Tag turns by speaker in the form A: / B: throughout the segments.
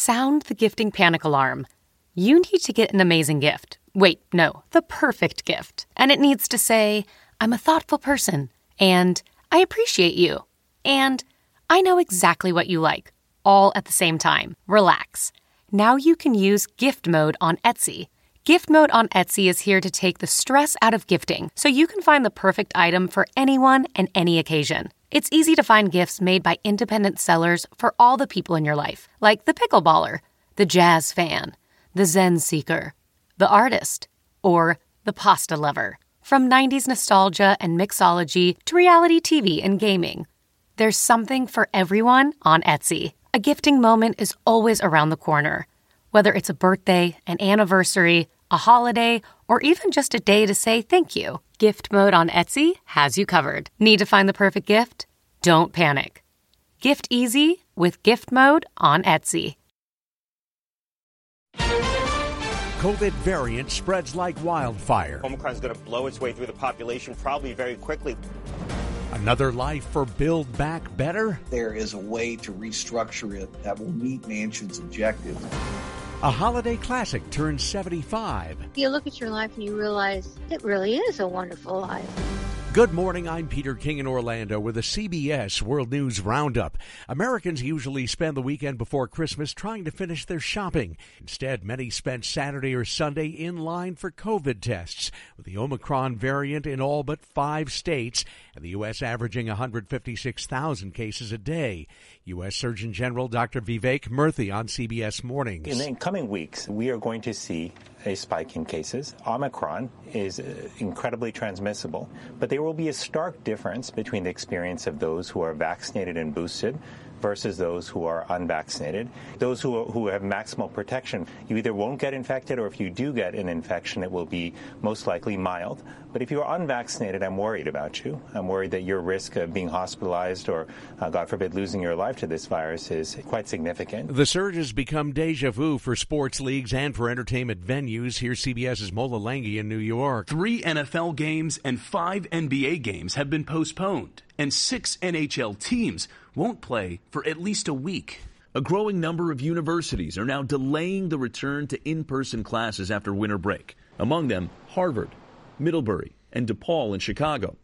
A: Sound the gifting panic alarm. You need to get an amazing gift. Wait, no, the perfect gift. And it needs to say, I'm a thoughtful person, and I appreciate you, and I know exactly what you like, all at the same time. Relax. Now you can use gift mode on Etsy. Gift mode on Etsy is here to take the stress out of gifting so you can find the perfect item for anyone and any occasion. It's easy to find gifts made by independent sellers for all the people in your life, like the pickleballer, the jazz fan, the Zen seeker, the artist, or the pasta lover. From 90s nostalgia and mixology to reality TV and gaming, there's something for everyone on Etsy. A gifting moment is always around the corner. Whether it's a birthday, an anniversary, a holiday, or even just a day to say thank you, Gift Mode on Etsy has you covered. Need to find the perfect gift? Don't panic. Gift easy with Gift Mode on Etsy.
B: COVID variant spreads like wildfire.
C: Omicron is going to blow its way through the population probably very quickly.
B: Another life for Build Back Better?
D: There is a way to restructure it that will meet Manchin's objectives.
B: A holiday classic turns 75.
E: You look at your life and you realize it really is a wonderful life.
B: Good morning. I'm Peter King in Orlando with a CBS World News Roundup. Americans usually spend the weekend before Christmas trying to finish their shopping. Instead, many spent Saturday or Sunday in line for COVID tests, with the Omicron variant in all but five states and the U.S. averaging 156,000 cases a day. U.S. Surgeon General Dr. Vivek Murthy on CBS Mornings.
F: In the coming weeks, we are going to see a spike in cases. Omicron is uh, incredibly transmissible, but there will be a stark difference between the experience of those who are vaccinated and boosted versus those who are unvaccinated. Those who, who have maximal protection, you either won't get infected or if you do get an infection, it will be most likely mild. But if you are unvaccinated, I'm worried about you. I'm worried that your risk of being hospitalized or, uh, God forbid, losing your life to this virus is quite significant.
B: The surge has become deja vu for sports leagues and for entertainment venues. Here's CBS's Mola Lenghi in New York.
G: Three NFL games and five NBA games have been postponed, and six NHL teams won't play for at least a week. A growing number of universities are now delaying the return to in person classes after winter break, among them Harvard, Middlebury, and DePaul in Chicago.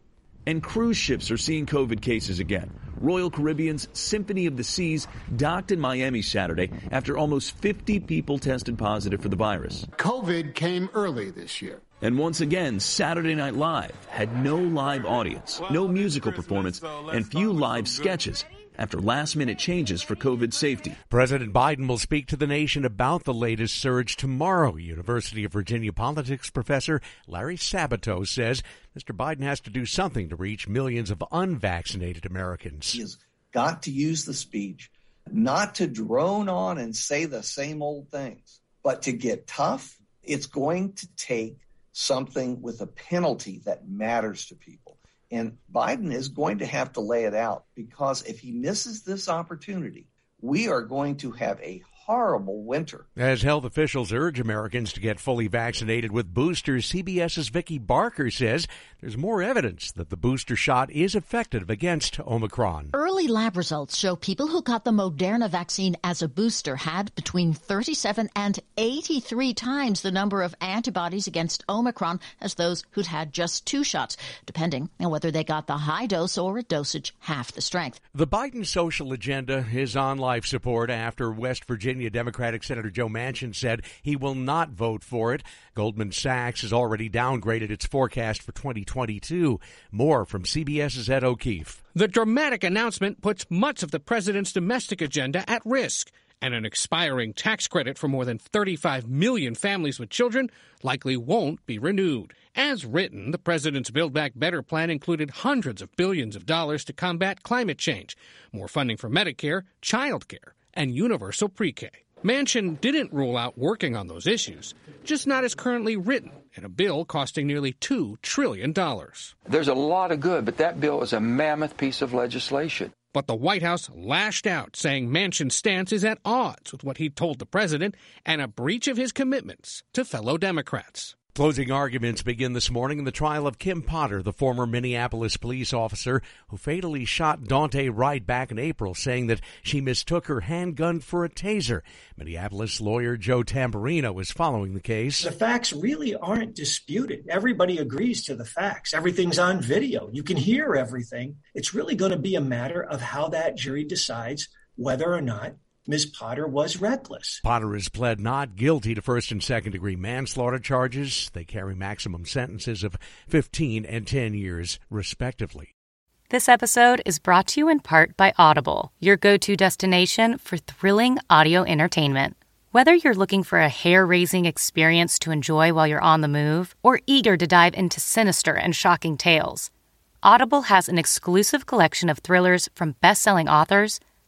G: And cruise ships are seeing COVID cases again. Royal Caribbean's Symphony of the Seas docked in Miami Saturday after almost 50 people tested positive for the virus.
H: COVID came early this year.
G: And once again, Saturday Night Live had no live audience, no musical performance, and few live sketches after last minute changes for COVID safety.
B: President Biden will speak to the nation about the latest surge tomorrow. University of Virginia politics professor Larry Sabato says Mr. Biden has to do something to reach millions of unvaccinated Americans.
D: He has got to use the speech not to drone on and say the same old things, but to get tough. It's going to take something with a penalty that matters to people. And Biden is going to have to lay it out because if he misses this opportunity, we are going to have a horrible winter.
B: As health officials urge Americans to get fully vaccinated with boosters, CBS's Vicki Barker says there's more evidence that the booster shot is effective against Omicron.
I: Early lab results show people who got the Moderna vaccine as a booster had between 37 and 83 times the number of antibodies against Omicron as those who'd had just two shots, depending on whether they got the high dose or a dosage half the strength.
B: The Biden social agenda is on life support after West Virginia Democratic Senator Joe Manchin said he will not vote for it. Goldman Sachs has already downgraded its forecast for 2022. More from CBS's Ed O'Keefe.
J: The dramatic announcement puts much of the president's domestic agenda at risk and an expiring tax credit for more than 35 million families with children likely won't be renewed. As written, the president's Build Back Better plan included hundreds of billions of dollars to combat climate change, more funding for Medicare, child care, and universal pre K. Manchin didn't rule out working on those issues, just not as currently written in a bill costing nearly $2 trillion.
K: There's a lot of good, but that bill is a mammoth piece of legislation.
J: But the White House lashed out, saying Manchin's stance is at odds with what he told the president and a breach of his commitments to fellow Democrats.
B: Closing arguments begin this morning in the trial of Kim Potter, the former Minneapolis police officer who fatally shot Daunte Wright back in April, saying that she mistook her handgun for a taser. Minneapolis lawyer Joe Tamburino is following the case.
L: The facts really aren't disputed. Everybody agrees to the facts. Everything's on video. You can hear everything. It's really going to be a matter of how that jury decides whether or not Ms. Potter was reckless.
B: Potter has pled not guilty to first and second degree manslaughter charges. They carry maximum sentences of 15 and 10 years, respectively.
A: This episode is brought to you in part by Audible, your go to destination for thrilling audio entertainment. Whether you're looking for a hair raising experience to enjoy while you're on the move or eager to dive into sinister and shocking tales, Audible has an exclusive collection of thrillers from best selling authors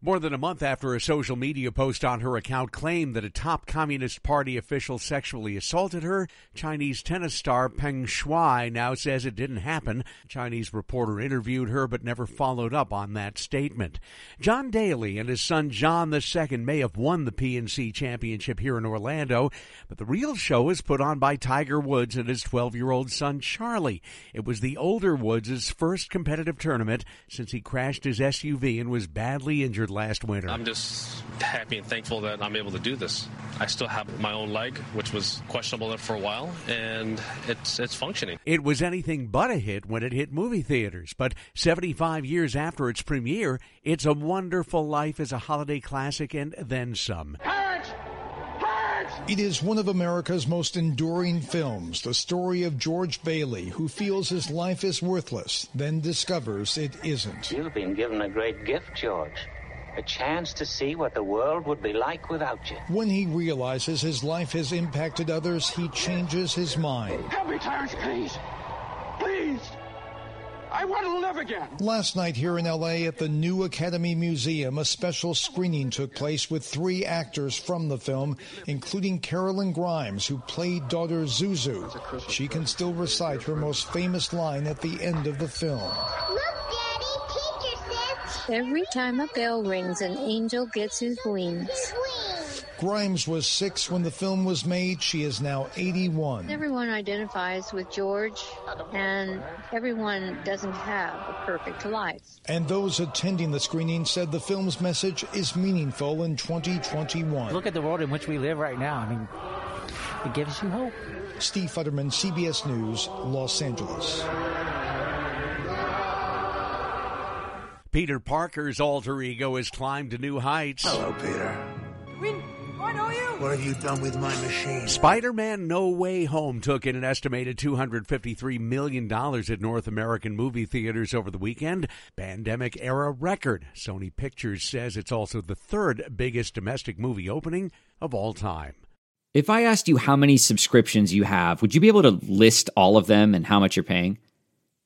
B: More than a month after a social media post on her account claimed that a top Communist Party official sexually assaulted her, Chinese tennis star Peng Shuai now says it didn't happen. A Chinese reporter interviewed her but never followed up on that statement. John Daly and his son John II may have won the PNC championship here in Orlando, but the real show is put on by Tiger Woods and his 12-year-old son Charlie. It was the older Woods' first competitive tournament since he crashed his SUV and was badly injured last winter.
M: I'm just happy and thankful that I'm able to do this. I still have my own leg, which was questionable for a while, and it's it's functioning.
B: It was anything but a hit when it hit movie theaters, but 75 years after its premiere, It's a Wonderful Life as a holiday classic and then some.
N: It is one of America's most enduring films, the story of George Bailey, who feels his life is worthless, then discovers it isn't.
O: You've been given a great gift, George a chance to see what the world would be like without you.
N: When he realizes his life has impacted others, he changes his mind.
P: Help me, Clarence, please. Please. I want to live again.
N: Last night here in LA at the New Academy Museum, a special screening took place with three actors from the film, including Carolyn Grimes, who played daughter Zuzu. She can still recite her most famous line at the end of the film.
E: Every time a bell rings, an angel gets his wings.
N: Grimes was six when the film was made. She is now 81.
E: Everyone identifies with George, and everyone doesn't have a perfect life.
N: And those attending the screening said the film's message is meaningful in 2021.
Q: Look at the world in which we live right now. I mean, it gives you hope.
N: Steve Futterman, CBS News, Los Angeles.
B: Peter Parker's alter ego has climbed to new heights.
R: Hello, Peter.
S: I know you.
R: What have you done with my machine?
B: Spider Man No Way Home took in an estimated $253 million at North American movie theaters over the weekend. Pandemic era record. Sony Pictures says it's also the third biggest domestic movie opening of all time.
T: If I asked you how many subscriptions you have, would you be able to list all of them and how much you're paying?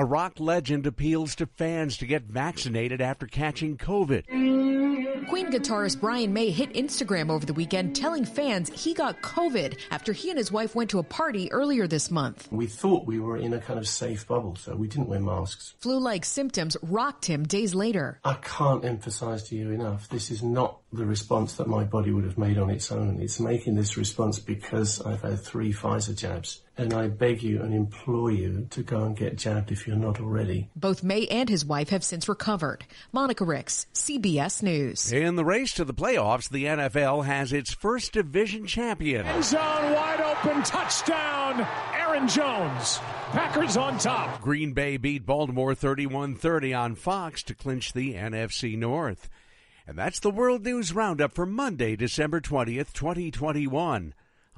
B: A rock legend appeals to fans to get vaccinated after catching COVID.
U: Queen guitarist Brian May hit Instagram over the weekend telling fans he got COVID after he and his wife went to a party earlier this month.
V: We thought we were in a kind of safe bubble, so we didn't wear masks.
U: Flu like symptoms rocked him days later.
V: I can't emphasize to you enough this is not the response that my body would have made on its own. It's making this response because I've had three Pfizer jabs. And I beg you and implore you to go and get jabbed if you're not already.
U: Both May and his wife have since recovered. Monica Ricks, CBS News.
B: In the race to the playoffs, the NFL has its first division champion.
W: End zone wide open touchdown, Aaron Jones. Packers on top.
B: Green Bay beat Baltimore 31 30 on Fox to clinch the NFC North. And that's the World News Roundup for Monday, December 20th, 2021.